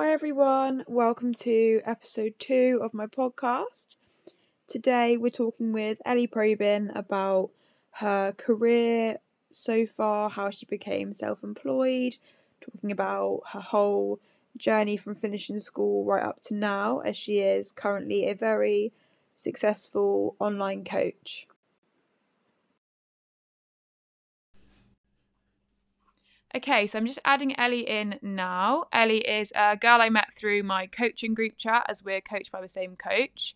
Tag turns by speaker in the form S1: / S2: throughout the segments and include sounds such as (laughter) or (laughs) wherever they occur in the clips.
S1: Hi, everyone. Welcome to episode two of my podcast. Today, we're talking with Ellie Probyn about her career so far, how she became self employed, talking about her whole journey from finishing school right up to now, as she is currently a very successful online coach. Okay, so I'm just adding Ellie in now. Ellie is a girl I met through my coaching group chat as we're coached by the same coach.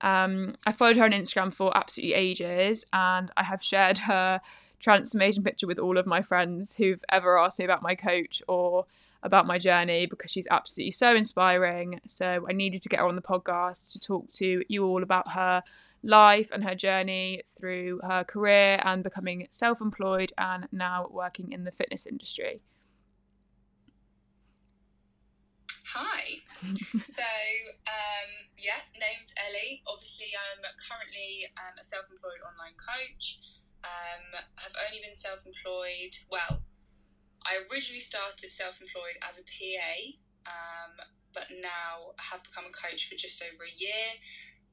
S1: Um, I followed her on Instagram for absolutely ages and I have shared (laughs) her transformation picture with all of my friends who've ever asked me about my coach or about my journey because she's absolutely so inspiring. So I needed to get her on the podcast to talk to you all about her life and her journey through her career and becoming self employed and now working in the fitness industry.
S2: Hi. (laughs) so, um, yeah, name's Ellie. Obviously, I'm currently um, a self employed online coach. Um, I've only been self employed, well, I originally started self employed as a PA, um, but now have become a coach for just over a year.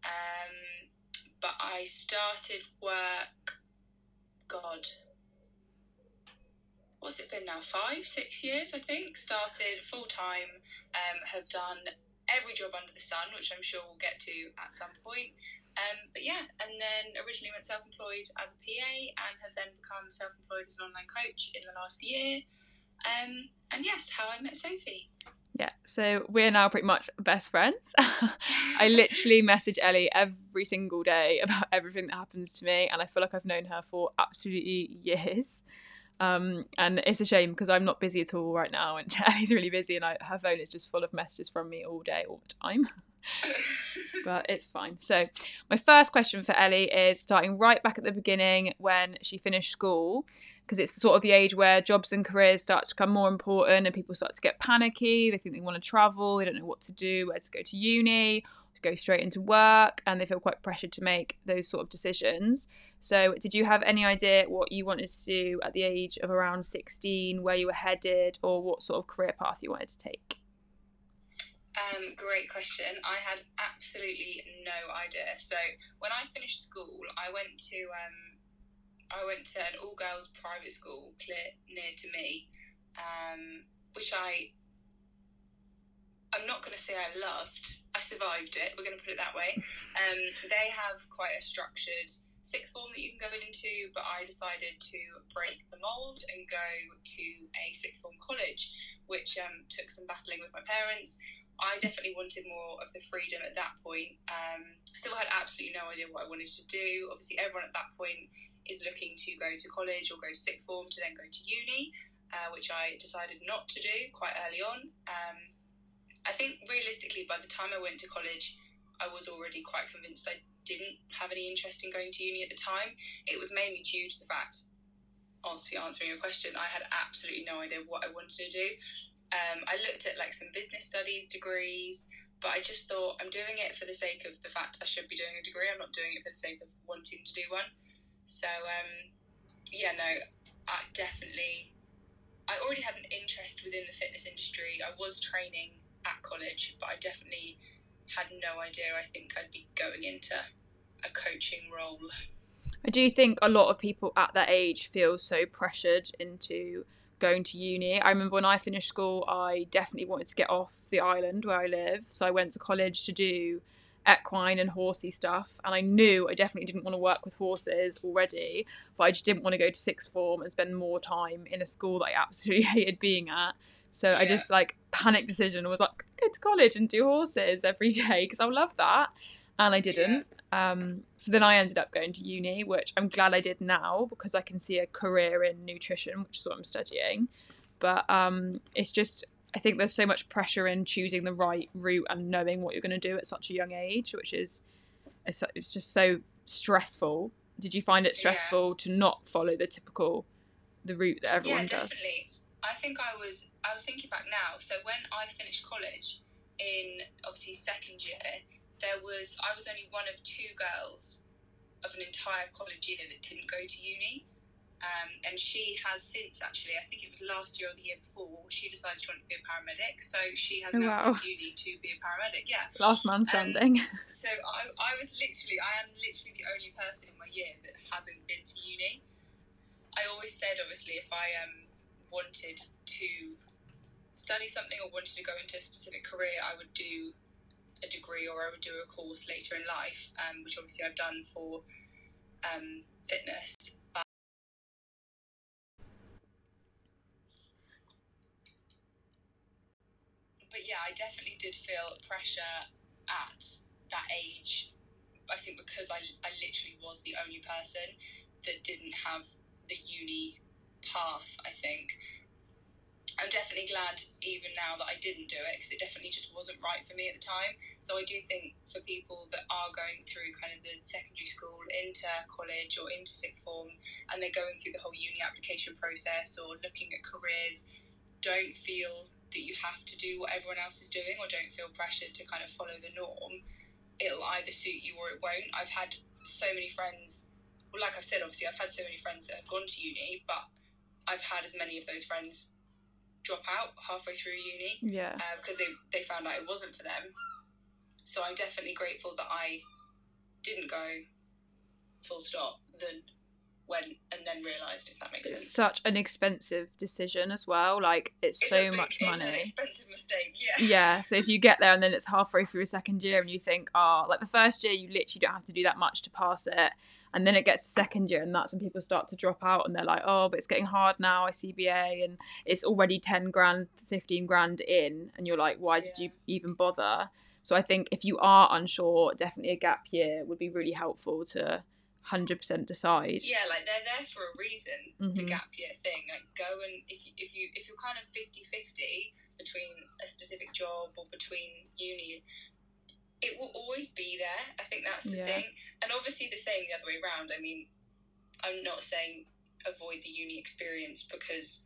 S2: Um, but I started work, God, what's it been now? Five, six years, I think. Started full time, um, have done every job under the sun, which I'm sure we'll get to at some point. Um, but yeah, and then originally went self employed as a PA and have then become self employed as an online coach in the last year. Um, and yes, how I met Sophie.
S1: Yeah, so we're now pretty much best friends. (laughs) I literally (laughs) message Ellie every single day about everything that happens to me, and I feel like I've known her for absolutely years. Um, and it's a shame because I'm not busy at all right now, and (laughs) Ellie's really busy, and I, her phone is just full of messages from me all day, all the time. but it's fine. So, my first question for Ellie is starting right back at the beginning when she finished school because it's sort of the age where jobs and careers start to become more important and people start to get panicky. They think they want to travel, they don't know what to do, where to go to uni, to go straight into work, and they feel quite pressured to make those sort of decisions. So, did you have any idea what you wanted to do at the age of around 16, where you were headed, or what sort of career path you wanted to take?
S2: Um, great question. I had absolutely no idea. So, when I finished school, I went to um, I went to an all girls private school clear, near to me, um, which I I'm not going to say I loved. I survived it. We're going to put it that way. Um, they have quite a structured sixth form that you can go into, but I decided to break the mold and go to a sixth form college, which um, took some battling with my parents. I definitely wanted more of the freedom at that point. Um, still had absolutely no idea what I wanted to do. Obviously, everyone at that point is looking to go to college or go to sixth form to then go to uni, uh, which I decided not to do quite early on. Um, I think realistically, by the time I went to college, I was already quite convinced I didn't have any interest in going to uni at the time. It was mainly due to the fact, obviously answering your question, I had absolutely no idea what I wanted to do. Um, I looked at like some business studies degrees, but I just thought I'm doing it for the sake of the fact I should be doing a degree. I'm not doing it for the sake of wanting to do one. So um, yeah, no, I definitely. I already had an interest within the fitness industry. I was training at college, but I definitely had no idea. I think I'd be going into a coaching role.
S1: I do think a lot of people at that age feel so pressured into going to uni. I remember when I finished school, I definitely wanted to get off the island where I live. So I went to college to do equine and horsey stuff and I knew I definitely didn't want to work with horses already but I just didn't want to go to sixth form and spend more time in a school that I absolutely (laughs) hated being at so yeah. I just like panic decision was like go to college and do horses every (laughs) day because I'll love that and I didn't yeah. um, so then I ended up going to uni which I'm glad I did now because I can see a career in nutrition which is what I'm studying but um, it's just I think there's so much pressure in choosing the right route and knowing what you're going to do at such a young age, which is it's, it's just so stressful. Did you find it stressful yeah. to not follow the typical the route that everyone
S2: yeah,
S1: does?
S2: definitely. I think I was I was thinking back now. So when I finished college in obviously second year, there was I was only one of two girls of an entire college year that didn't go to uni. Um, and she has since actually, I think it was last year or the year before, she decided she wanted to be a paramedic. So she has
S1: Oh,
S2: now
S1: wow.
S2: to uni to be a paramedic. Yeah.
S1: Last man standing.
S2: So I, I was literally, I am literally the only person in my year that hasn't been to uni. I always said, obviously, if I um, wanted to study something or wanted to go into a specific career, I would do a degree or I would do a course later in life, um, which obviously I've done for um, fitness. But yeah, I definitely did feel pressure at that age. I think because I, I literally was the only person that didn't have the uni path, I think. I'm definitely glad even now that I didn't do it because it definitely just wasn't right for me at the time. So I do think for people that are going through kind of the secondary school into college or into sixth form and they're going through the whole uni application process or looking at careers, don't feel that you have to do what everyone else is doing or don't feel pressured to kind of follow the norm. It'll either suit you or it won't. I've had so many friends, well, like I've said, obviously, I've had so many friends that have gone to uni, but I've had as many of those friends drop out halfway through uni
S1: Yeah.
S2: uh, because they, they found out it wasn't for them. So I'm definitely grateful that I didn't go full stop, then went and then realised, if that makes
S1: It's
S2: sense.
S1: such an expensive decision as well. Like it's
S2: It's
S1: so
S2: big-
S1: much
S2: It's an
S1: money.
S2: expensive mistake, yeah.
S1: yeah so if you get there and then it's halfway through a second year and you think oh like the first year you literally don't have to do that much to pass it and then it gets to second year and that's when people start to drop out and they're like oh but it's getting hard now i cba and it's already 10 grand 15 grand in and you're like why did you even bother so i think if you are unsure definitely a gap year would be really helpful to 100% decide
S2: Yeah, like they're there for a reason. The
S1: Mhm.
S2: gap year thing, like go and if you, if you if you're kind of 50-50 between a specific job or between uni, it will always be there. I think that's the
S1: Yeah.
S2: thing. And obviously the same the other way around. I mean, I'm not saying avoid the uni experience because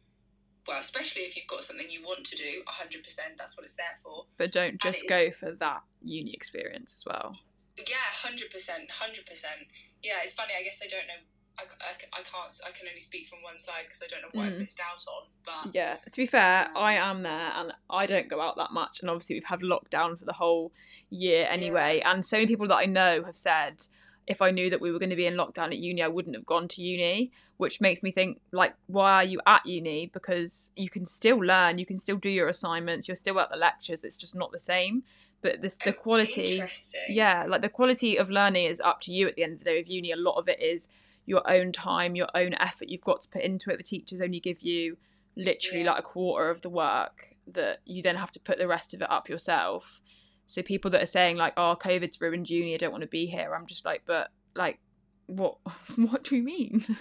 S2: well, especially if you've got something you want to do, 100%, that's what it's there for.
S1: but don't just go for that uni experience as well
S2: Yeah, hundred percent, hundred percent. Yeah, it's funny. I guess I don't know. I, I, I can't. I can only speak from one side because I don't know what
S1: Mm.
S2: I've missed out on. But
S1: Yeah, to be fair, I am there and I don't go out that much. And obviously, we've had lockdown for the whole year anyway. And so many people that I know have said, if I knew that we were going to be in lockdown at uni, I wouldn't have gone to uni, which makes me think, like, why are you at uni? Because you can still learn, you can still do your assignments, you're still at the lectures, it's just not the same. But this, the
S2: Oh,
S1: quality,
S2: Interesting.
S1: yeah, like the quality of learning is up to you at the end of the day with uni. A lot of it is your own time, your own effort you've got to put into it. The teachers only give you literally
S2: Yeah.
S1: like a quarter of the work that you then have to put the rest of it up yourself. So people that are saying like, "Oh, COVID's ruined uni. I don't want to be here." I'm just like, but like, what? (laughs) What do (laughs) you mean?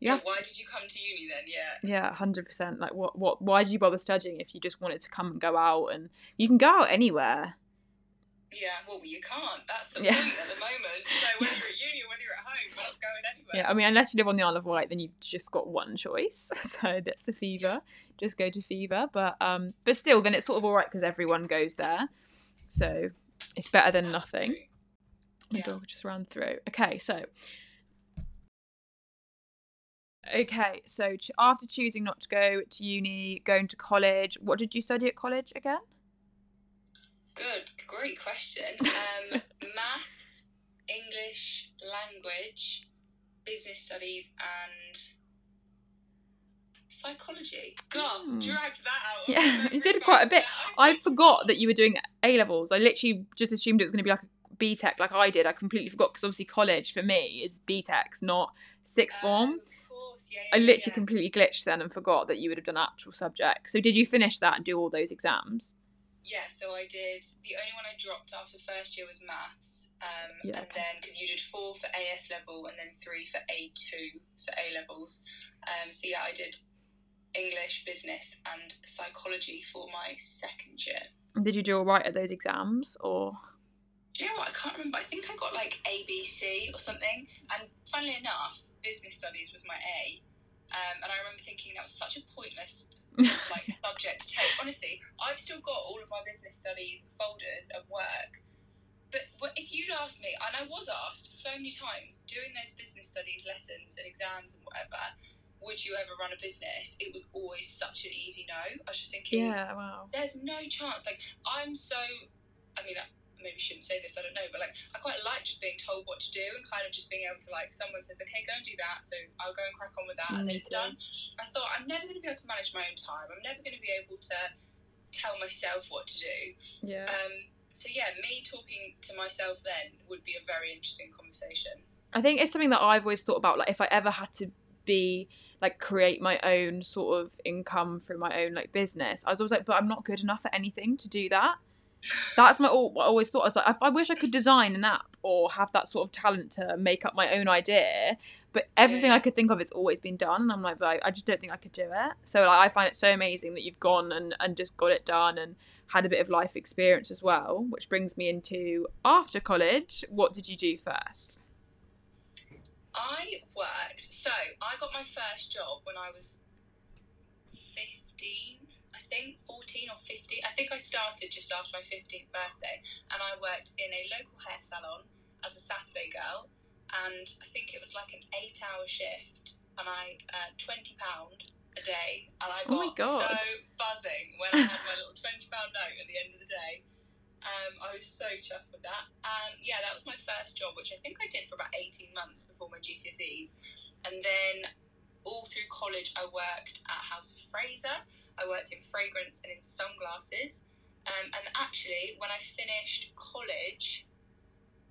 S2: Yeah.
S1: have
S2: Why did you come to uni then? Yeah.
S1: yeah, hundred percent. Like, what? What? Why did you bother studying if you just wanted to come and go out? And you can go out anywhere.
S2: Yeah. Well, you can't. That's the
S1: Yeah.
S2: point at the moment. So (laughs) whether you're at uni or whether you're at home, we're not going anywhere.
S1: Yeah, I mean, unless you live on the Isle of Wight, then you've just got one choice. (laughs) So that's a fever. Just go to fever. But um, but still, then it's sort of all right because everyone goes there. So it's better than
S2: That's
S1: nothing.
S2: true.
S1: My
S2: Yeah.
S1: dog just ran through. Okay, so. Okay, so after choosing not to go to uni, going to college, what did you study at college again?
S2: Good. Great question. (laughs) Um, maths, English, language, business studies, and psychology. God,
S1: Hmm.
S2: dragged that out.
S1: Yeah, (laughs) you did quite a bit. I forgot that you were doing A levels. I literally just assumed it was going to be like a BTEC, like I did. I completely forgot because obviously college for me is BTECs, not sixth form.
S2: Oh, of course, yeah,
S1: I literally
S2: yeah.
S1: completely glitched then and forgot that you would have done actual subjects. So did you finish that and do all those exams?
S2: Yeah, so I did. The only one I dropped after first year was maths, um,
S1: Yeah,
S2: and then because you did four for AS level and then three for A two, so A levels. Um, so yeah, I did English, business, and psychology for my second year.
S1: And did you do all right at those exams or?
S2: Do you know what? I can't remember. I think I got like A, B, C or something. And funnily enough, business studies was my A. Um, and I remember thinking that was such a pointless like (laughs) subject to take. Honestly, I've still got all of my business studies folders at work. But what- if you'd asked me, and I was asked so many times doing those business studies lessons and exams and whatever, would you ever run a business? It was always such an easy no. I was just thinking,
S1: Yeah, wow.
S2: there's no chance. Like, I'm so, I mean, maybe shouldn't say this, I don't know, but like, I quite like just being told what to do and kind of just being able to, like, someone says, okay, go and do that, so I'll go and crack on with that, and then it's done. I thought, I'm never going to be able to manage my own time. I'm never going to be able to tell myself what to do.
S1: Yeah.
S2: Um, so, yeah, me talking to myself then would be a very interesting conversation.
S1: I think it's something that I've always thought about. Like, if I ever had to be like create my own sort of income through my own like business, I was always like, but I'm not good enough at anything to do that. That's my all. what I always thought. I was like, if I wish I could design an app or have that sort of talent to make up my own idea, but everything I could think of, it's always been done, and I'm like, I, I just don't think I could do it. So like, I find it so amazing that you've gone and and just got it done and had a bit of life experience as well. Which brings me into after college. What did you do first?
S2: I worked, so I got my first job when I was 15, I think, 14 or 15. I think I started just after my 15th birthday, and I worked in a local hair salon as a Saturday girl, and I think it was like an eight hour shift, and I, uh, £20 a day, and I
S1: Oh
S2: got
S1: God.
S2: so buzzing when I had my little (laughs) £20 note at the end of the day. Um, I was so chuffed with that. Um, yeah, that was my first job, which I think I did for about 18 months before my GCSEs. And then all through college, I worked at House of Fraser. I worked in fragrance and in sunglasses. Um, and actually, when I finished college,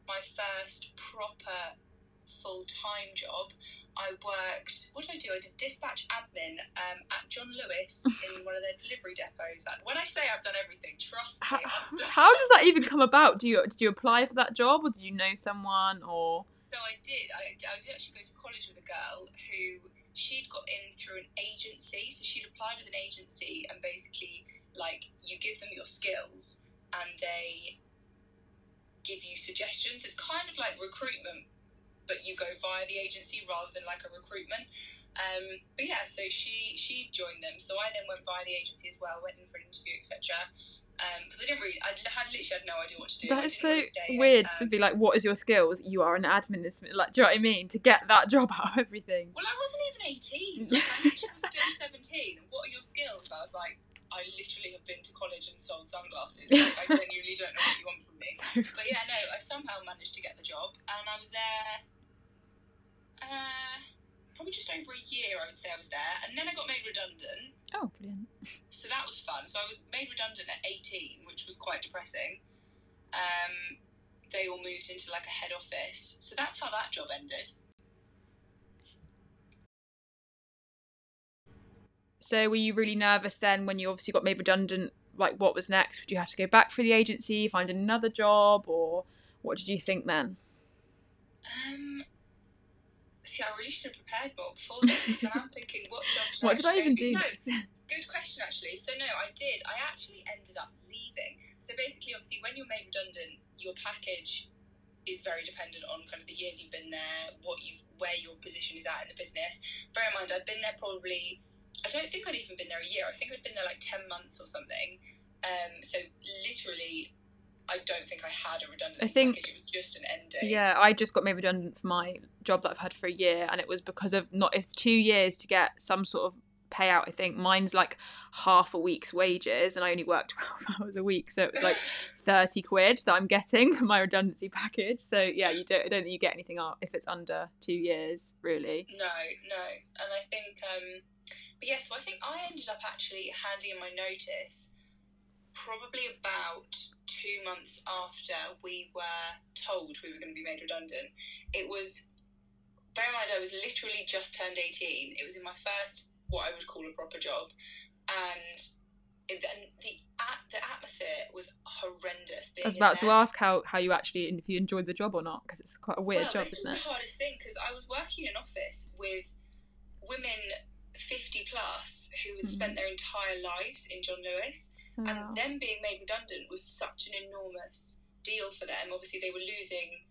S2: my first proper full time job, I worked. What did I do? I did dispatch admin um, at John Lewis (laughs) in one of their delivery depots. And when I say I've done everything, trust
S1: How,
S2: me, (laughs)
S1: how does that even come about? Do you did you apply for that job or did you know someone or?
S2: So I did. I, I did actually go to college with a girl who she'd got in through an agency. So she'd applied with an agency, and basically, like, you give them your skills, and they give you suggestions. It's kind of like recruitment, but you go via the agency rather than like a recruitment. Um, but yeah, so she she joined them. So I then went via the agency as well. Went in for an interview, etc. Because I didn't really, I had literally had no idea what to do.
S1: That is so
S2: want to stay,
S1: weird
S2: um,
S1: to be like, what is your skills? You are an admin. Like, do you know what I mean? To get that (laughs) job out of everything.
S2: Well, I wasn't even 18. (laughs) Like, I literally was still 17. And what are your skills? I was like, I literally have been to college and sold sunglasses. Like, I (laughs) genuinely don't know what you want from me. But yeah, no, I somehow managed to get the job. And I was there probably just over a year, I would say I was there. And then I got made redundant.
S1: oh, brilliant.
S2: So that was fun. So I was made redundant at 18, which was quite depressing. Um, they all moved into like a head office. So that's how that job ended.
S1: So were you really nervous then when you obviously got made redundant? Like, what was next? Would you have to go back for the agency, find another job, or what did you think then?
S2: Um, see, I really should have prepared more before this. Because now I'm thinking, what job should
S1: What did I even do?
S2: No, (laughs) good question actually. So no, I did. I actually ended up leaving. So basically, obviously, when you're made redundant, your package is very dependent on kind of the years you've been there, what you where your position is at in the business. Bear in mind, I've been there probably. I don't think I'd even been there a year. I think I'd been there like ten months or something. Um, so literally, I don't think I had a redundancy
S1: I think-
S2: package. It was just an end date.
S1: Yeah, I just got made redundant for my job that I've had for a year, and it was because of not. It's two years to get some sort of payout. I think mine's like half a week's wages, and I only worked (laughs) twelve hours a week, so it was like (laughs) thirty quid that I'm getting for my redundancy package. So yeah, you don't. I don't think you get anything if it's under two years, really.
S2: No, no. And I think, um, but yeah, so I think I ended up actually handing in my notice probably about two months after we were told we were going to be made redundant. It was, bear in mind, I was literally just turned 18. It was in my first, what I would call a proper job. And, it, and the, at, the atmosphere was horrendous.
S1: I was about to ask how how you actually if you enjoyed the job or not because it's quite a weird
S2: well,
S1: job,
S2: this
S1: isn't
S2: was
S1: it?
S2: the hardest thing because I was working in an office with women 50 plus who had
S1: Mhm.
S2: spent their entire lives in John Lewis, And them being made redundant was such an enormous deal for them. Obviously, they were losing.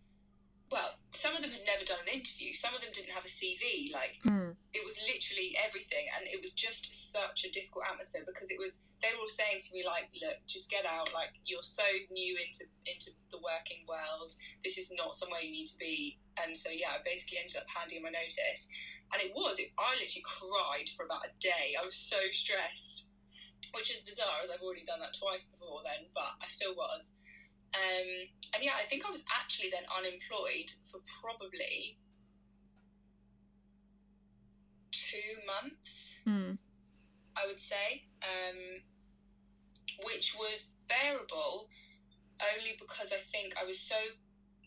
S2: Well, some of them had never done an interview. Some of them didn't have a CV. Like
S1: Mm.
S2: it was literally everything, and it was just such a difficult atmosphere because it was. They were all saying to me like, "Look, just get out. Like you're so new into into the working world. This is not somewhere you need to be." And so yeah, I basically ended up handing in my notice. and it was. It, I literally cried for about a day. I was so stressed, which is bizarre, as I've already done that twice before then, but I still was. Um, and yeah, I think I was actually then unemployed for probably two months,
S1: Mm.
S2: I would say, um, which was bearable only because I think I was so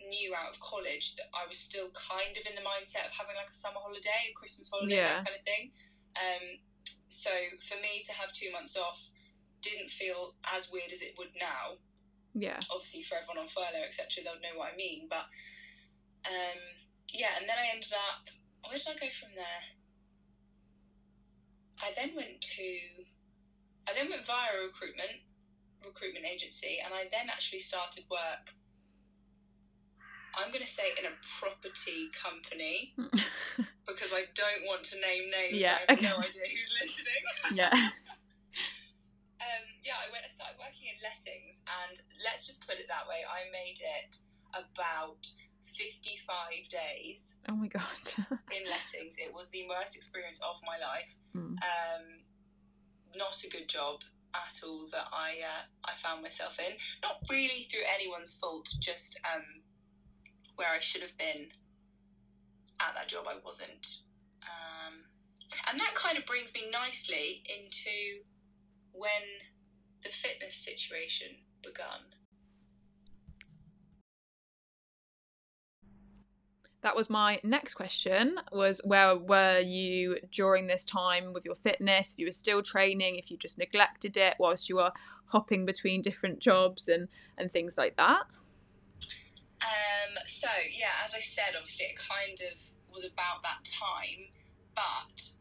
S2: new out of college that I was still kind of in the mindset of having like a summer holiday, a Christmas holiday,
S1: Yeah.
S2: that kind of thing. Um, so for me to have two months off didn't feel as weird as it would now.
S1: Yeah.
S2: Obviously, for everyone on furlough, etc., they'll know what I mean. But um, yeah, and then I ended up. Where did I go from there? I then went to. I then went via a recruitment recruitment agency, and I then actually started work. I'm going to say in a property company (laughs) because I don't want to name names.
S1: Yeah,
S2: I have
S1: okay.
S2: no idea who's listening. (laughs)
S1: yeah.
S2: Um, yeah, I went. I started working in lettings, and let's just put it that way. I made it about fifty-five days
S1: Oh my god. (laughs)
S2: in lettings. It was the worst experience of my life.
S1: Mm.
S2: Um, not a good job at all that I uh, I found myself in. Not really through anyone's fault. Just um, where I should have been at that job, I wasn't. Um, and that kind of brings me nicely into when the fitness situation begun.
S1: That was my next question was where were you during this time with your fitness? If you were still training, if you just neglected it whilst you were hopping between different jobs and, and things like that?
S2: Um, so yeah, as I said, obviously it kind of was about that time, but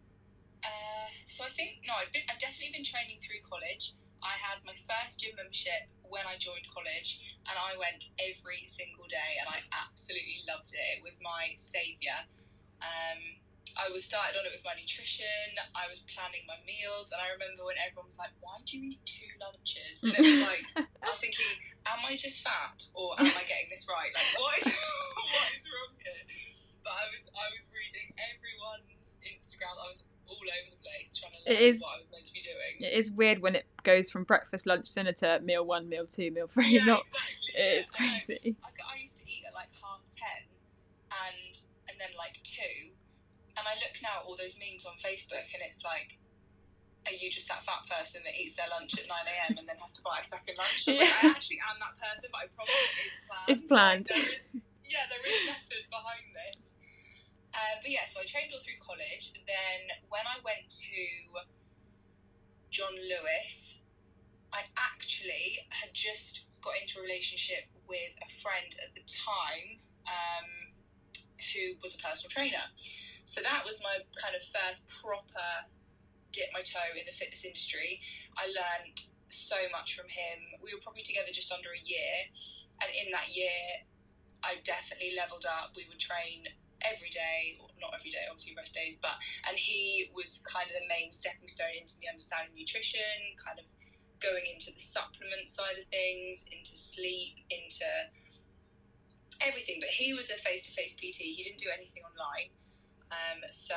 S2: uh, so I think no, I've, been, I'd definitely been training through college. I had my first gym membership when I joined college, and I went every single day, and I absolutely loved it. It was my savior. Um, I was started on it with my nutrition. I was planning my meals, and I remember when everyone was like, "Why do you eat two lunches?" And it was (laughs) like. I was thinking, am I just fat or am I getting this right? Like, what is, (laughs) what is wrong here? But I was, I was reading everyone's Instagram. I was all over the place trying to
S1: It
S2: learn
S1: is-
S2: what I was meant to be doing.
S1: It is weird when it goes from breakfast, lunch, dinner to meal one, meal two, meal three.
S2: Yeah,
S1: Not
S2: exactly.
S1: it's
S2: yeah,
S1: crazy.
S2: I, I used to eat at like half ten, and and then like two, and I look now at all those memes on Facebook, and it's like, are you just that fat person that eats their lunch at nine a.m. and then has to buy a second lunch? I, was like, I
S1: Yeah.
S2: actually am that person, but I promise it is planned.
S1: It's planned.
S2: Like, there is, yeah, there is method behind this. Uh, but yeah, so I trained all through college. Then when I went to John Lewis, I actually had just got into a relationship with a friend at the time um, who was a personal trainer. So that was my kind of first proper dip my toe in the fitness industry. I learned so much from him. We were probably together just under a year, and in that year, I definitely leveled up. We would train every day, or not every day, obviously rest days, but and he was kind of the main stepping stone into me understanding nutrition, kind of going into the supplement side of things, into sleep, into everything. But he was a face to face PT. He didn't do anything online. Um, so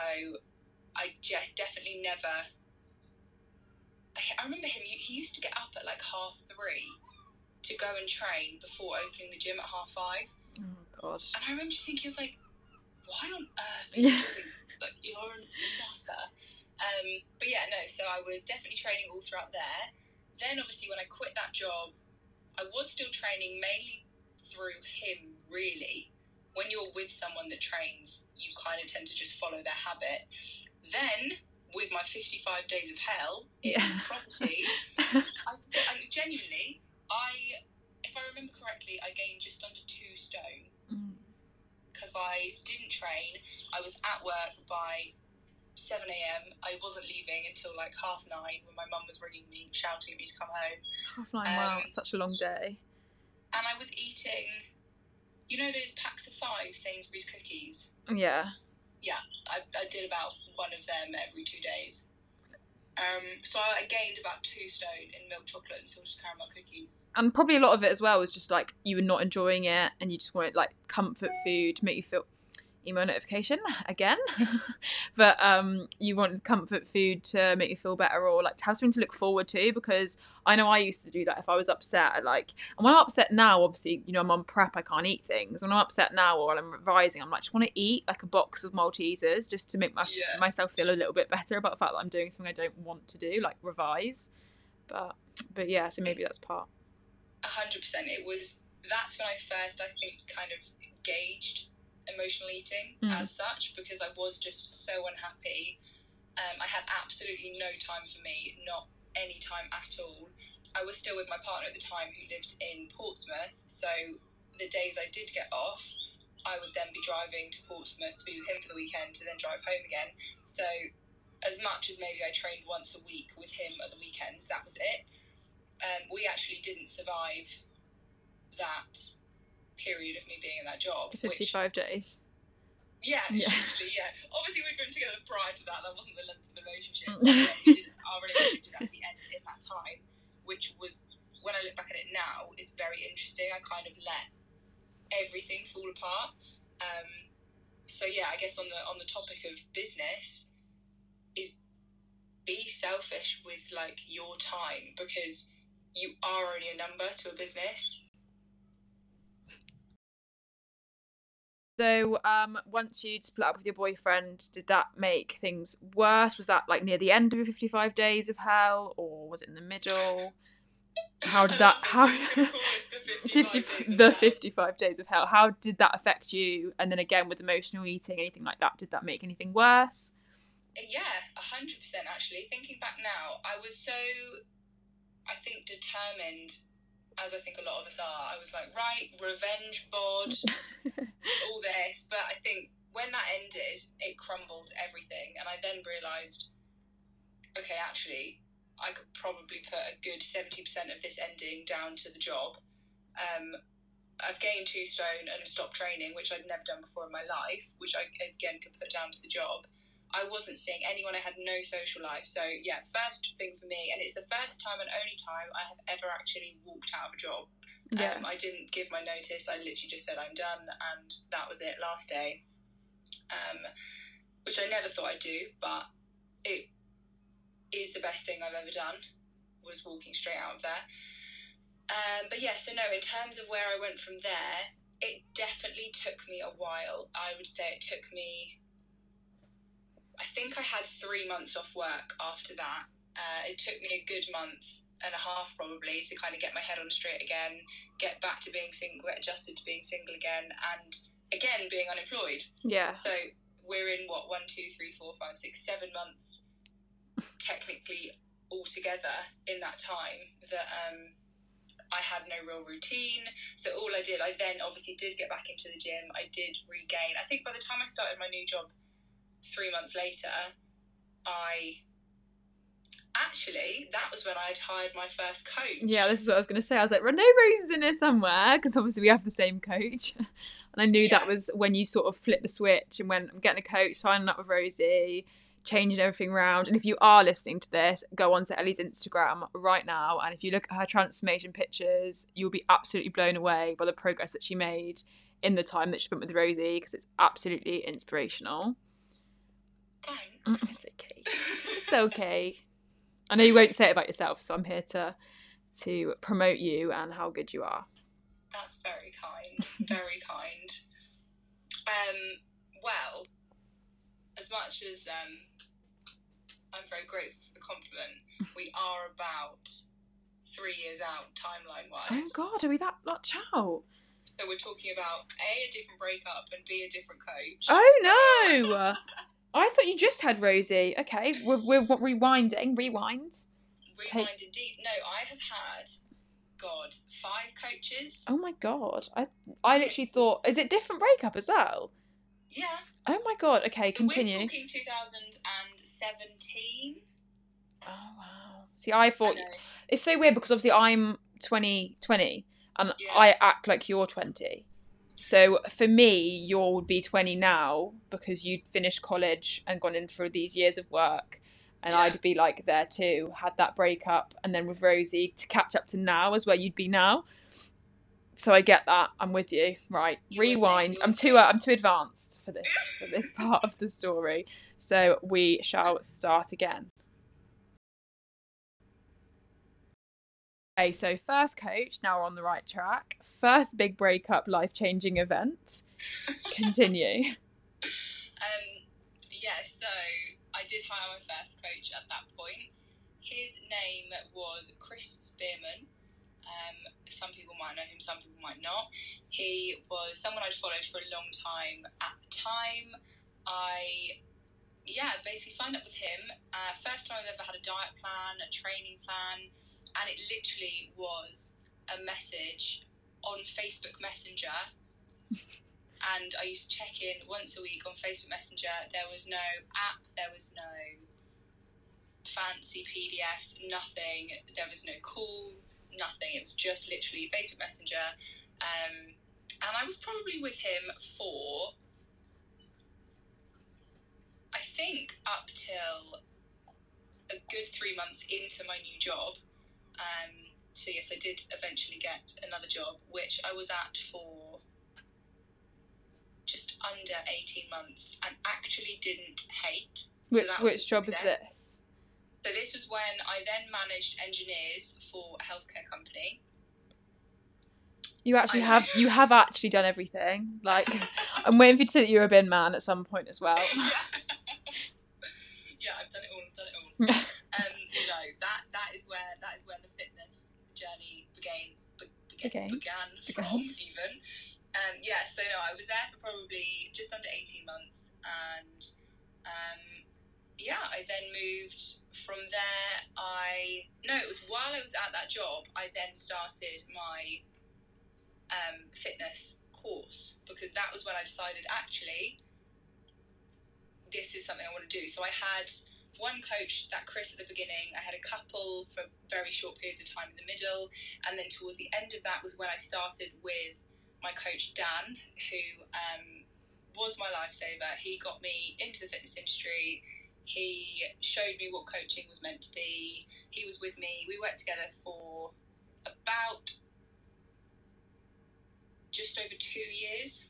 S2: I je- definitely never. I, I remember him. He he used to get up at like half three to go and train before opening the gym at half five.
S1: Oh god.
S2: And I remember just thinking, I was like, why on earth are you
S1: Yeah.
S2: doing? Like you're a nutter. Um, but yeah, no. So I was definitely training all throughout there. Then obviously when I quit that job, I was still training mainly through him. Really, when you're with someone that trains, you kind of tend to just follow their habit. Then with my 55 days of hell in
S1: Yeah.
S2: property, (laughs) I, I genuinely, I, if I remember correctly, I gained just under two stone
S1: Mm.
S2: because I didn't train. I was at work by 7 a.m. I wasn't leaving until like half nine when my mum was ringing me, shouting at me to come home.
S1: Half nine. wow,
S2: Um,
S1: it's such a long day.
S2: And I was eating, you know, those packs of five Sainsbury's cookies?
S1: Yeah.
S2: Yeah, I, I did about one of them every two days. Um, so I gained about two stone in milk chocolate and salted caramel cookies.
S1: And probably a lot of it as well was just like you were not enjoying it and you just wanted like comfort food to make you feel email notification (laughs) again. (laughs) but um, you want comfort food to make you feel better or like to have something to look forward to because I know I used to do that if I was upset. Like, and when I'm upset now, obviously, you know, I'm on prep, I can't eat things. When I'm upset now or I'm revising, I'm like, just want to eat like a box of Maltesers just to make my,
S2: Yeah.
S1: myself feel a little bit better about the fact that I'm doing something I don't want to do, like revise. But, but yeah, so maybe that's part.
S2: A hundred percent. It was that's when I first, I think, kind of gauged emotional eating
S1: Mm.
S2: as such because I was just so unhappy. Um, I had absolutely no time for me, not any time at all. I was still with my partner at the time who lived in Portsmouth, so the days I did get off, I would then be driving to Portsmouth to be with him for the weekend to then drive home again. So, as much as maybe I trained once a week with him at the weekends, that was it. Um, we actually didn't survive that period of me being in that job.
S1: The 55 days.
S2: Yeah,
S1: Yeah.
S2: literally, yeah. Obviously, we'd been together prior to that. That wasn't the length of the relationship.
S1: Mm.
S2: but yeah, did, our relationship did actually end in that time, which was, when I look back at it now, is very interesting. I kind of let everything fall apart. Um, so yeah, I guess on the on the topic of business, is be selfish with like your time because you are only a number to a business.
S1: So, um, once you'd split up with your boyfriend, did that make things worse? Was that like near the end of your 55 days of hell, or was it in the middle? How did that? How
S2: the (laughs) 55
S1: 50,
S2: days of
S1: the. 55 days of hell? How did that affect you? And then again with emotional eating, anything like that, did that make anything worse?
S2: Yeah, a hundred percent. Actually, thinking back now, I was so, I think, determined, as I think a lot of us are. I was like, right, revenge bod, (laughs) all this. But I think when that ended, it crumbled everything, and I then realised, okay, actually, I could probably put a good seventy percent of this ending down to the job. Um, I've gained two stone and stopped training, which I'd never done before in my life, which I again could put down to the job. I wasn't seeing anyone. I had no social life. So yeah, first thing for me, and it's the first time and only time I have ever actually walked out of a job.
S1: Yeah.
S2: Um, I didn't give my notice. I literally just said I'm done, and that was it. Last day, um, which I never thought I'd do, but it is the best thing I've ever done. Was walking straight out of there. Um, but yeah, so no. In terms of where I went from there, it definitely took me a while. I would say it took me. I think I had three months off work after that. Uh, it took me a good month and a half probably to kind of get my head on straight again, get back to being single, get adjusted to being single again, and again being unemployed.
S1: Yeah.
S2: So we're in what one, two, three, four, five, six, seven months technically all together in that time that um, I had no real routine. So all I did, I then obviously did get back into the gym. I did regain. I think by the time I started my new job three months later, I actually that was when I'd hired my first coach.
S1: Yeah, this is what I was going to say. I was like, no Rose is in here somewhere because obviously we have the same coach. (laughs) and I knew that was when you sort of flipped the switch and went, I'm getting a coach, signing up with Rosie, changing everything around. And if you are listening to this, go onto Ellie's Instagram right now. And if you look at her transformation pictures, you'll be absolutely blown away by the progress that she made in the time that she spent with Rosie because it's absolutely inspirational.
S2: Thanks.
S1: It's okay. It's okay. I know you won't say it about yourself, so I'm here to to promote you and how good you are.
S2: That's very kind. Very (laughs) kind. Um, well, as much as um, I'm very grateful for the compliment, we are about three years out timeline wise. Oh.
S1: God, are we that much out?
S2: So we're talking about A, a different breakup, and B, a different coach.
S1: Oh no! (laughs) I thought you just had Rosie. Okay, we're, we're rewinding. Rewind.
S2: Rewind indeed. No, I have had, God, five coaches.
S1: Oh my God! I I literally thought, is it different breakup as well?
S2: Yeah.
S1: Oh my God! Okay,
S2: We're
S1: continue.
S2: talking 2017.
S1: Oh wow! See, I
S2: I
S1: thought
S2: know.
S1: it's so weird because obviously I'm 20, 20 and
S2: Yeah.
S1: I act like you're 20. So for me, you would be 20 now because you'd finished college and gone in for these years of work. And. I'd be like there too, had that breakup. And then with Rosie to catch up to now is where you'd be now. so I get that. I'm with you. Right,
S2: You
S1: rewind. I'm too uh, I'm too advanced for this for this (laughs) part of the story. So we shall start again. Okay, so first coach, now we're on the right track. First big breakup, life changing event. Continue. (laughs)
S2: Um, yeah, so I did hire my first coach at that point. His name was Chris Spearman. Um, some people might know him, some people might not. He was someone I'd followed for a long time. At the time, I, yeah, basically signed up with him. Uh, first time I've ever had a diet plan, a training plan, and it literally was a message on Facebook Messenger (laughs) and I used to check in once a week on Facebook Messenger. There was no app, there was no fancy PDFs, nothing. There was no calls, nothing. It was just literally Facebook Messenger. Um, and I was probably with him for, I think, up till a good three months into my new job. Um, so, yes, I did eventually get another job, which I was at for just under 18 months and actually didn't hate.
S1: Which
S2: was
S1: which job is this?
S2: So this was when I then managed engineers for a healthcare company.
S1: You actually
S2: I-
S1: have you (laughs) have actually done everything. Like (laughs) I'm waiting for you to say that you're a bin man at some point as well. (laughs)
S2: yeah, I've done it all. I've done it all. Um, no, that that is where that is where the fitness journey began. Be, Began.
S1: began
S2: Began. from even. Um, yeah, so no, I was there for probably just under eighteen months, and um, yeah, I then moved from there. I no, it was while I was at that job, I then started my um, fitness course because that was when I decided actually this is something I want to do. So I had one coach, that Chris at the beginning. I had a couple for very short periods of time in the middle, and then towards the end of that was when I started with my coach Dan, who um, was my lifesaver. He got me into the fitness industry. He showed me what coaching was meant to be. He was with me. We worked together for about just over two years.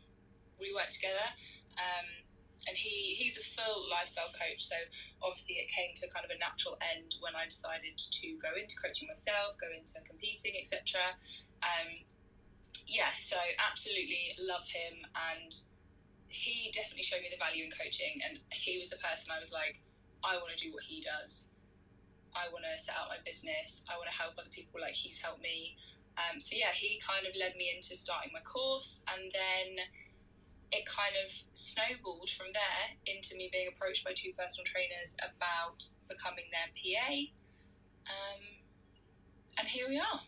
S2: We worked together. Um, and he, he's a full lifestyle coach, so obviously it came to kind of a natural end when I decided to go into coaching myself, go into competing, etc. Um, yeah, so absolutely love him, and he definitely showed me the value in coaching. And he was the person I was like, I want to do what he does. I want to set out my business. I want to help other people like he's helped me. Um, so yeah, he kind of led me into starting my course, and then it kind of snowballed from there into me being approached by two personal trainers about becoming their PA. Um, and here we are.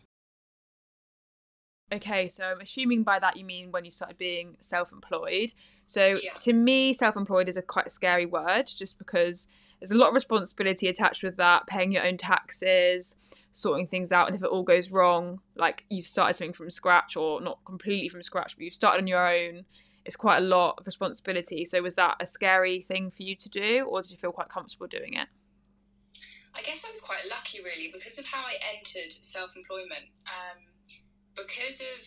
S1: Okay, so I'm assuming by that you mean when you started being self-employed. So
S2: Yeah.
S1: to me, self-employed is a quite scary word, just because there's a lot of responsibility attached with that, paying your own taxes, sorting things out, and if it all goes wrong, like you've started something from scratch or not completely from scratch, but you've started on your own, it's quite a lot of responsibility. So was that a scary thing for you to do, or did you feel quite comfortable doing it?
S2: I guess I was quite lucky, really, because of how I entered self employment. Um, because of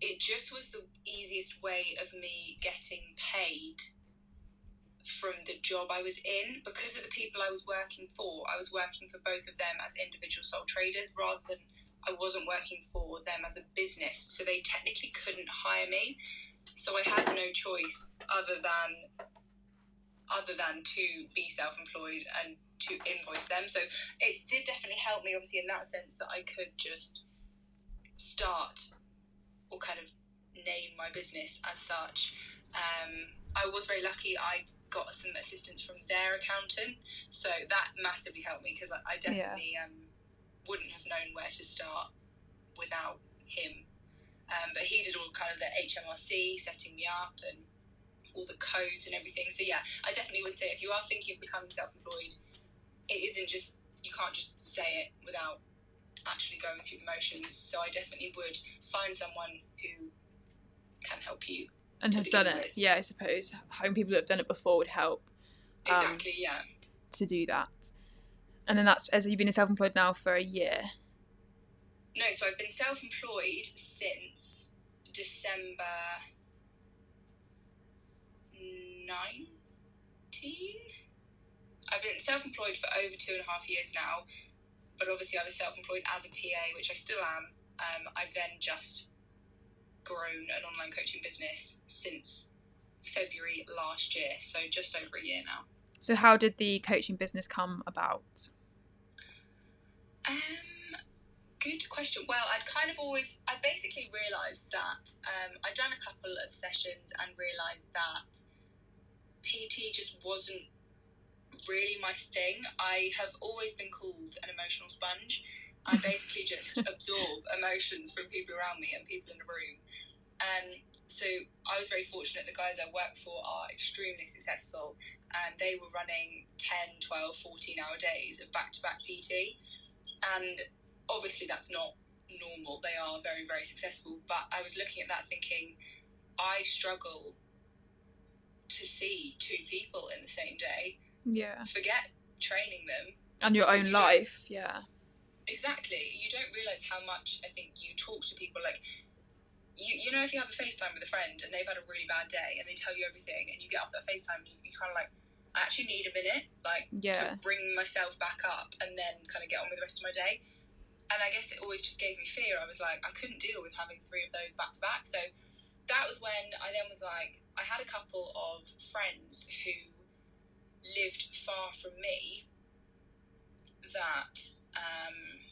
S2: it, just was the easiest way of me getting paid from the job I was in. Because of the people I was working for, I was working for both of them as individual sole traders rather than I wasn't working for them as a business. So they technically couldn't hire me. So I had no choice other than other than to be self-employed and to invoice them. So it did definitely help me, obviously, in that sense that I could just start or kind of name my business as such. Um, I was very lucky. I got some assistance from their accountant, so that massively helped me because I, I definitely um, wouldn't have known where to start without him. Um, but he did all kind of the HMRC setting me up and all the codes and everything. So yeah, I definitely would say if you are thinking of becoming self-employed, it isn't just you can't just say it without actually going through the motions. So I definitely would find someone who can help you.
S1: And has done it,
S2: with.
S1: yeah, I suppose. Having people that have done it before would help. Um,
S2: Exactly. yeah.
S1: to do that. And then that's as you've been self-employed now for a year.
S2: No, so I've been self-employed since December nineteen. I've been self-employed for over two and a half years now, but obviously I was self-employed as a PA, which I still am. Um, I've then just grown an online coaching business since February last year, so just over a year now.
S1: So, how did the coaching business come about?
S2: Um, good question. Well, I'd kind of always, I basically realised that um, I'd done a couple of sessions and realised that PT just wasn't really my thing. I have always been called an emotional sponge. I (laughs) basically just absorb emotions from people around me and people in the room. Um, so I was very fortunate. The guys I work for are extremely successful and they were running 10, 12, 14 hour days of back to back PT. And obviously, that's not normal. They are very, very successful. But I was looking at that thinking, I struggle to see two people in the same day.
S1: Yeah.
S2: Forget training them.
S1: And your own
S2: You
S1: life, yeah.
S2: Exactly. You don't realize how much I think you talk to people like you, you know if you have a FaceTime with a friend and they've had a really bad day and they tell you everything and you get off that FaceTime and you, you kind of like I actually need a minute like
S1: Yeah.
S2: to bring myself back up and then kind of get on with the rest of my day. And I guess it always just gave me fear. I was like I couldn't deal with having three of those back to back. So that was when I then was like I had a couple of friends who lived far from me that um,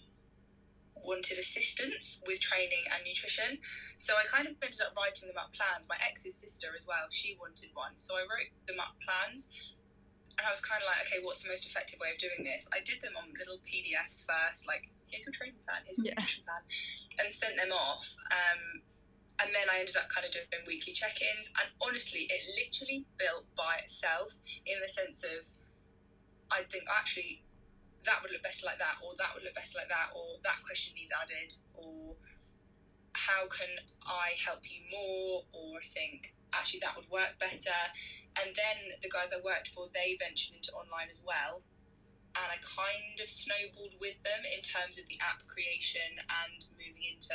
S2: wanted assistance with training and nutrition. So I kind of ended up writing them up plans. My ex's sister as well, she wanted one. So I wrote them up plans. And I was kind of like, okay, what's the most effective way of doing this? I did them on little PDFs first, like, here's your training plan, here's your
S1: Yeah.
S2: nutrition plan, and sent them off. Um, and then I ended up kind of doing weekly check ins. And honestly, it literally built by itself in the sense of, I think actually that would look better like that, or that would look better like that, or that question needs added, or how can I help you more, or I think actually that would work better. And then the guys I worked for, they ventured into online as well. And I kind of snowballed with them in terms of the app creation and moving into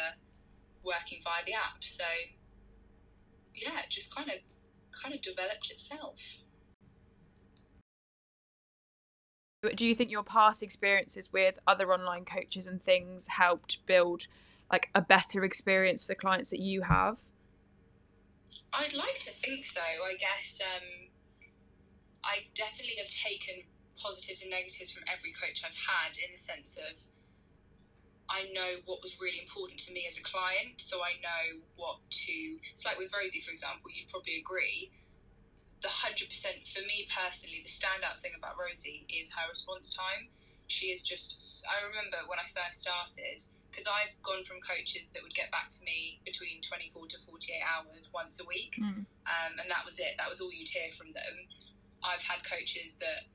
S2: working via the app. So yeah, it just kind of kind of developed itself.
S1: Do you think your past experiences with other online coaches and things helped build like a better experience for clients that you have?
S2: I'd like to think so. I guess um, I definitely have taken positives and negatives from every coach I've had in the sense of I know what was really important to me as a client, so I know what to. It's like with Rosie, for example, you'd probably agree. The 100% for me personally, the standout thing about Rosie is her response time. She is just. I remember when I first started, because I've gone from coaches that would get back to me between 24 to 48 hours once a week
S1: Mm.
S2: um, and that was it. That was all you'd hear from them. I've had coaches that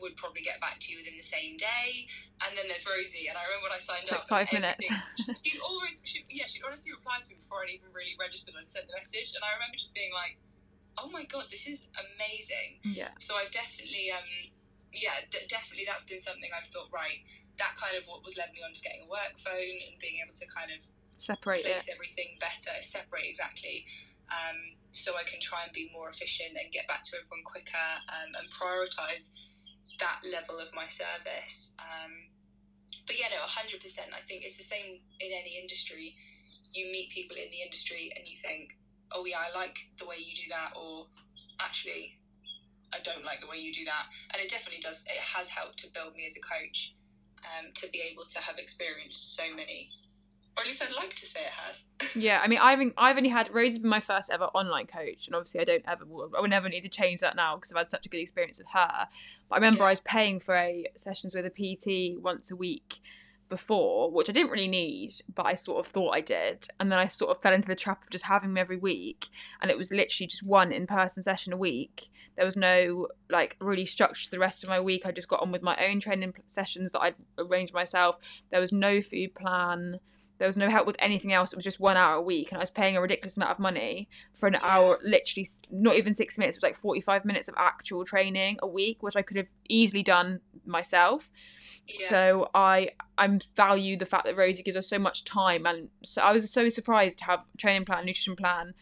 S2: would probably get back to you within the same day, and then there's Rosie. And I remember when I signed
S1: It's like
S2: up,
S1: five minutes. (laughs)
S2: she'd always, she'd, yeah, she'd honestly reply to me before I'd even really registered and sent the message. And I remember just being like, "Oh my god, this is amazing."
S1: yeah.
S2: So I've definitely, um, yeah, d- definitely that's been something I've thought right. That kind of what was led me on to getting a work phone and being able to kind of
S1: Separate it.
S2: place everything better, separate exactly, um, so I can try and be more efficient and get back to everyone quicker um, and prioritize that level of my service. Um, but yeah, no, hundred percent. I think it's the same in any industry. You meet people in the industry and you think, oh yeah, I like the way you do that, or actually, I don't like the way you do that. And it definitely does. It has helped to build me as a coach. Um, to be able to have experienced so many or at least I'd like to say it has. (laughs)
S1: Yeah, I mean, I've I've only had Rose has been my first ever online coach, and obviously I don't ever I would never need to change that now because I've had such a good experience with her. But I remember
S2: Yeah.
S1: I was paying for a sessions with a PT once a week before, which I didn't really need, but I sort of thought I did, and then I sort of fell into the trap of just having them every week, and it was literally just one in person session a week. There was no like really structure to the rest of my week. I just got on with my own training sessions that I'd arranged myself. There was no food plan There was no help with anything else. It was just one hour a week, and I was paying a ridiculous amount of money for an hour, literally not even six minutes. It was like 45 minutes of actual training a week, which I could have easily done myself.
S2: Yeah.
S1: So I I value the fact that Rosie gives us so much time, and so I was so surprised to have training plan, nutrition plan,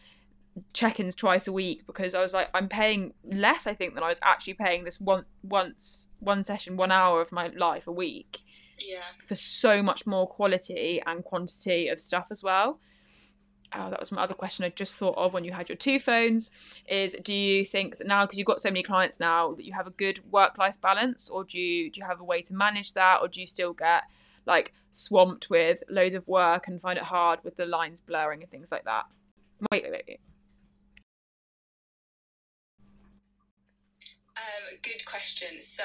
S1: check-ins twice a week because I was like I'm paying less I think than I was actually paying this one once one session one hour of my life a week
S2: yeah.
S1: for so much more quality and quantity of stuff as well. Oh, that was my other question I just thought of when you had your two phones. Is do you think that now because you've got so many clients now that you have a good work-life balance, or do you do you have a way to manage that, or do you still get like swamped with loads of work and find it hard with the lines blurring and things like that? Wait, wait, wait.
S2: Um, good question. So,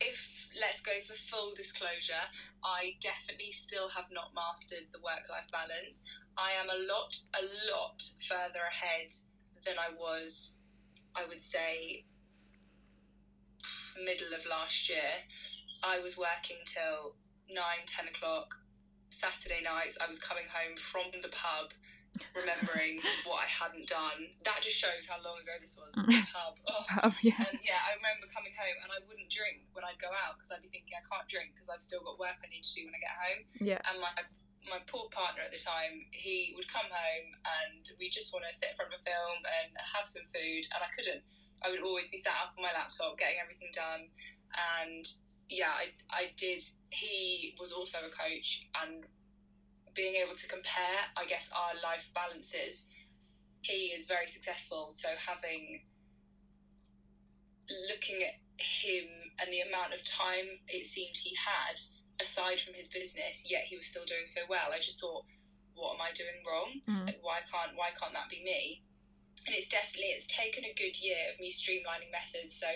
S2: if let's go for full disclosure, I definitely still have not mastered the work life balance. I am a lot, a lot further ahead than I was, I would say, middle of last year. I was working till 9, 10 o'clock. Saturday nights, I was coming home from the pub remembering what I hadn't done. That just shows how long ago this was. Mm. (laughs) Pub. Oh. (laughs)
S1: Oh, yeah.
S2: And yeah, I remember coming home and I wouldn't drink when I'd go out because I'd be thinking I can't drink because I've still got work I need to do when I get home.
S1: Yeah.
S2: And my my poor partner at the time, he would come home and we just want to sit in front of a film and have some food, and I couldn't. I would always be sat up on my laptop getting everything done, and yeah, I I did. He was also a coach and being able to compare, I guess, our life balances. He is very successful, so having looking at him and the amount of time it seemed he had aside from his business, yet he was still doing so well. I just thought, what am I doing wrong?
S1: Mm.
S2: Like, why can't why can't that be me? And it's definitely it's taken a good year of me streamlining methods. So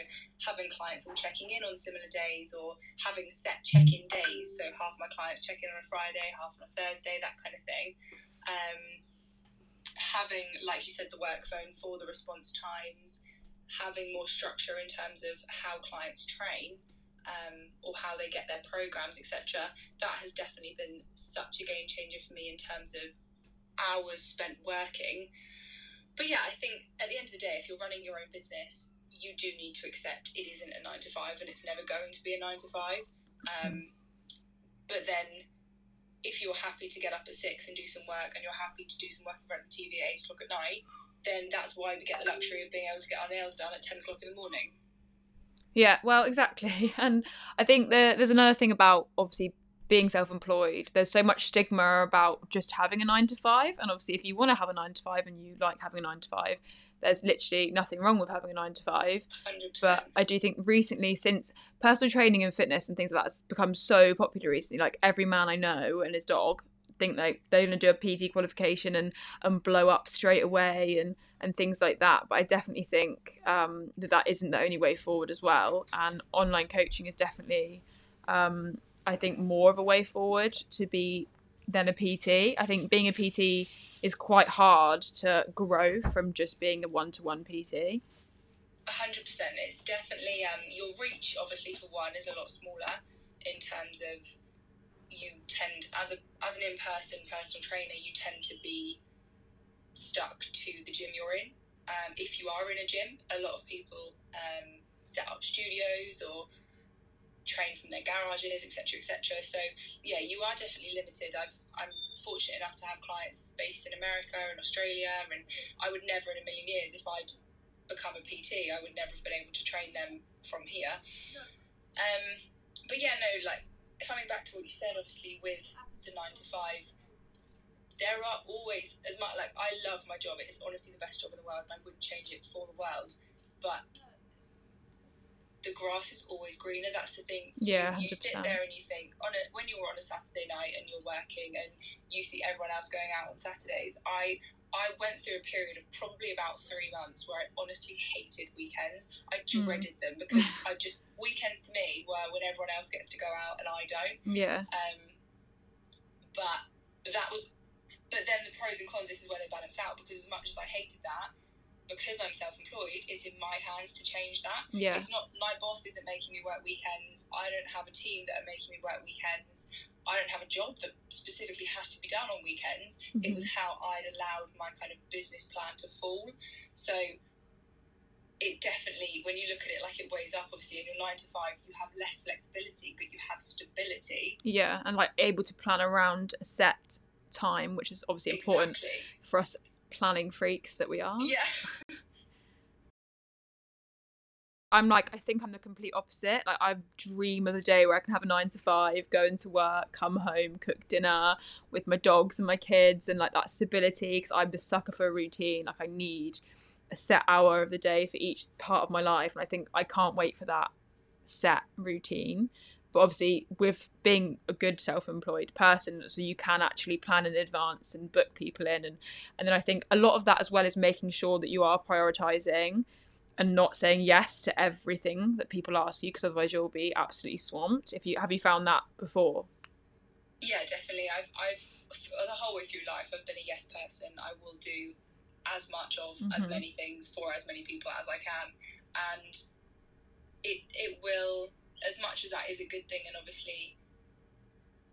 S2: having clients all checking in on similar days, or having set check-in days. So half my clients check in on a Friday, half on a Thursday, that kind of thing. Um, having, like you said, the work phone for the response times. Having more structure in terms of how clients train um, or how they get their programs, etc. That has definitely been such a game changer for me in terms of hours spent working. But yeah, I think at the end of the day, if you're running your own business, you do need to accept it isn't a nine to five and it's never going to be a nine to five. Um, but then if you're happy to get up at six and do some work and you're happy to do some work in front of the TV at eight o'clock at night, then that's why we get the luxury of being able to get our nails done at 10 o'clock in the morning.
S1: Yeah, well, exactly. (laughs) And I think there, there's another thing about obviously being self employed. There's so much stigma about just having a nine to five. And obviously, if you want to have a nine to five and you like having a nine to five, there's literally nothing wrong with having a nine to five.
S2: 100%.
S1: But I do think recently, since personal training and fitness and things like that has become so popular recently, like every man I know and his dog think like they're going to do a PT qualification and and blow up straight away and and things like that. But I definitely think um, that that isn't the only way forward as well. And online coaching is definitely, um, I think, more of a way forward to be than a PT. I think being a PT is quite hard to grow from just being a one to one PT.
S2: hundred percent. It's definitely um, your reach. Obviously, for one, is a lot smaller in terms of you tend as a as an in person personal trainer, you tend to be stuck to the gym you're in. Um, if you are in a gym, a lot of people um, set up studios or train from their garages, etc., etc. So yeah, you are definitely limited. I've I'm fortunate enough to have clients based in America and Australia, and I would never in a million years if I'd become a PT, I would never have been able to train them from here. Um, but yeah, no, like coming back to what you said, obviously with the nine to five, there are always as much like I love my job. It is honestly the best job in the world, and I wouldn't change it for the world. But the grass is always greener. That's the thing.
S1: Yeah,
S2: you, you sit there and you think on a when you're on a Saturday night and you're working and you see everyone else going out on Saturdays. I I went through a period of probably about three months where I honestly hated weekends. I
S1: Mm.
S2: dreaded them because (laughs) I just weekends to me were when everyone else gets to go out and I don't.
S1: Yeah,
S2: Um, but that was, but then the pros and cons. This is where they balance out because as much as I hated that, because I'm self-employed, it's in my hands to change that.
S1: yeah,
S2: It's not my boss isn't making me work weekends. I don't have a team that are making me work weekends. I don't have a job that specifically has to be done on weekends. Mm-hmm. It was how I'd allowed my kind of business plan to fall. So it definitely, when you look at it like it weighs up, obviously in your nine to five, you have less flexibility, but you have stability.
S1: Yeah, and like able to plan around a set time, which is obviously important exactly. for us planning freaks that we are.
S2: Yeah. (laughs)
S1: I'm like, I think I'm the complete opposite. Like, I dream of a day where I can have a nine to five, go into work, come home, cook dinner with my dogs and my kids, and like that stability. Because I'm the sucker for a routine. Like, I need a set hour of the day for each part of my life, and I think I can't wait for that set routine. But obviously, with being a good self-employed person, so you can actually plan in advance and book people in, and and then I think a lot of that as well is making sure that you are prioritizing and not saying yes to everything that people ask you because otherwise you'll be absolutely swamped. If you have you found that before?
S2: Yeah, definitely. I've I've the whole way through life I've been a yes person. I will do as much of mm-hmm. as many things for as many people as I can, and it it will as much that is a good thing, and obviously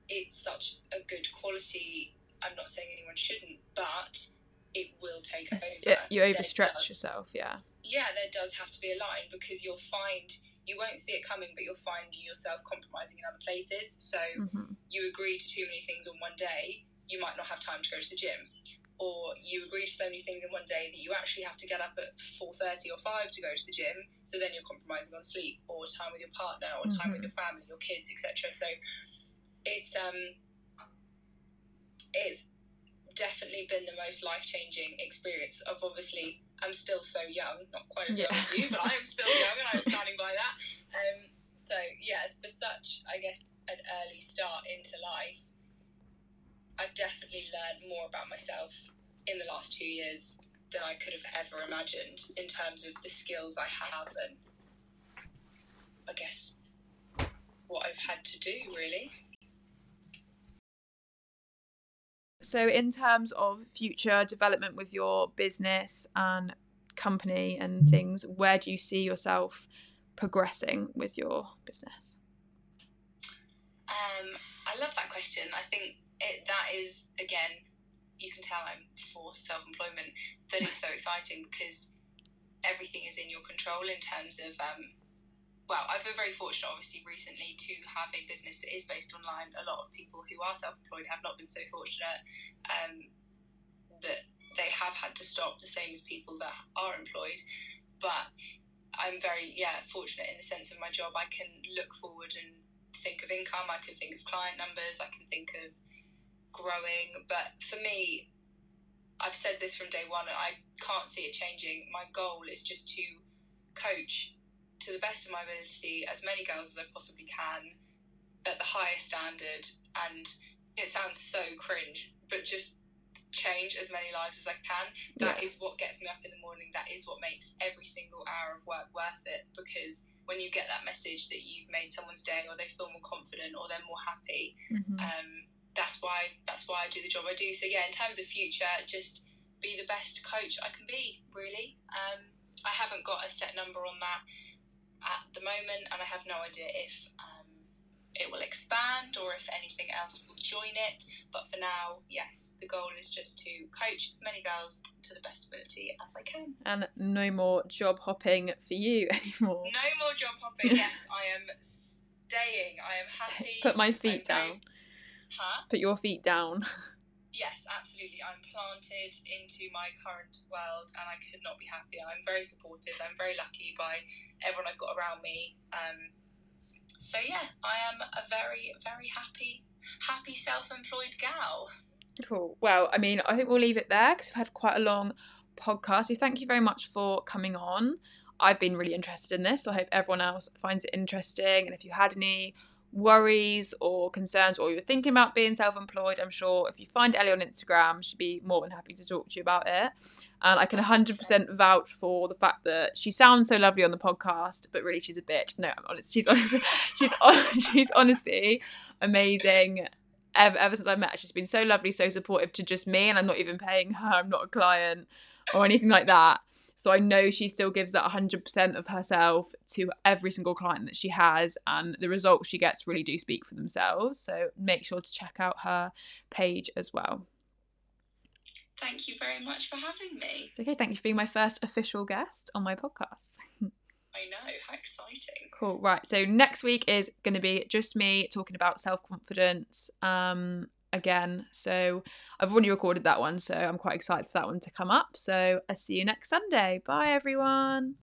S2: it's such a good quality. I'm not saying anyone shouldn't, but it will take over.
S1: Yeah, you overstretch yourself, yeah
S2: yeah, there does have to be a line because you'll find you won't see it coming, but you'll find yourself compromising in other places. So mm-hmm. you agree to too many things on one day, you might not have time to go to the gym, or you agree to so many things in one day that you actually have to get up at four thirty or five to go to the gym. So then you're compromising on sleep, or time with your partner, or time mm-hmm. with your family, your kids, etc. So it's um, it's definitely been the most life changing experience of obviously I'm still so young, not quite as yeah. young as you, but I am still young and I'm standing by that. (laughs) Um, so, yes, for such, I guess, an early start into life, I've definitely learned more about myself in the last two years than I could have ever imagined in terms of the skills I have and I guess what I've had to do, really.
S1: So, in terms of future development with your business and company and things, where do you see yourself progressing with your business?
S2: Um, I love that question. I think it, that is, again, you can tell I'm for self employment. That is so exciting because everything is in your control in terms of um, well, I've been very fortunate, obviously, recently to have a business that is based online. A lot of people who are self employed have not been so fortunate um, that they have had to stop, the same as people that are employed. But I'm very, yeah, fortunate in the sense of my job. I can look forward and think of income, I can think of client numbers, I can think of growing. But for me, I've said this from day one and I can't see it changing. My goal is just to coach to the best of my ability as many girls as I possibly can at the highest standard. And it sounds so cringe, but just change as many lives as I can. That yeah. is what gets me up in the morning. That is what makes every single hour of work worth it because when you get that message that you've made someone's day or they feel more confident or they're more happy, mm-hmm. um, that's why that's why I do the job I do. So yeah, in terms of future, just be the best coach I can be. Really, um, I haven't got a set number on that at the moment, and I have no idea if um, it will expand or if anything else will join it. But for now, yes, the goal is just to coach as many girls to the best ability as I can.
S1: And no more job hopping for you (laughs) anymore.
S2: No more job hopping. yes, I am staying. I am happy.
S1: Put my feet down. Huh? Put your feet down. (laughs)
S2: yes, absolutely. I'm planted into my current world and I could not be happier. I'm very supported. I'm very lucky by everyone I've got around me. Um, so yeah, I am a very, very happy, happy self-employed gal.
S1: Cool. Well, I mean, I think we'll leave it there because we've had quite a long podcast. So thank you very much for coming on. I've been really interested in this, so I hope everyone else finds it interesting. And if you had any worries or concerns or you're thinking about being self-employed i'm sure if you find ellie on instagram she'd be more than happy to talk to you about it. And i can 100% vouch for the fact that she sounds so lovely on the podcast but really she's a bitch. No i'm honest she's honestly (laughs) she's, (laughs) she's honestly amazing. Ever, ever since i met her she's been so lovely so supportive to just me and i'm not even paying her i'm not a client or anything like that So I know she still gives that 100% of herself to every single client that she has, and the results she gets really do speak for themselves. So make sure to check out her page as well.
S2: Thank you very much for having me.
S1: Okay, thank you for being my first official guest on my podcast. (laughs)
S2: I know, how exciting.
S1: Cool. Right. So next week is going to be just me talking about self confidence um, again. So I've already recorded that one. So I'm quite excited for that one to come up. So I'll see you next Sunday. Bye, everyone.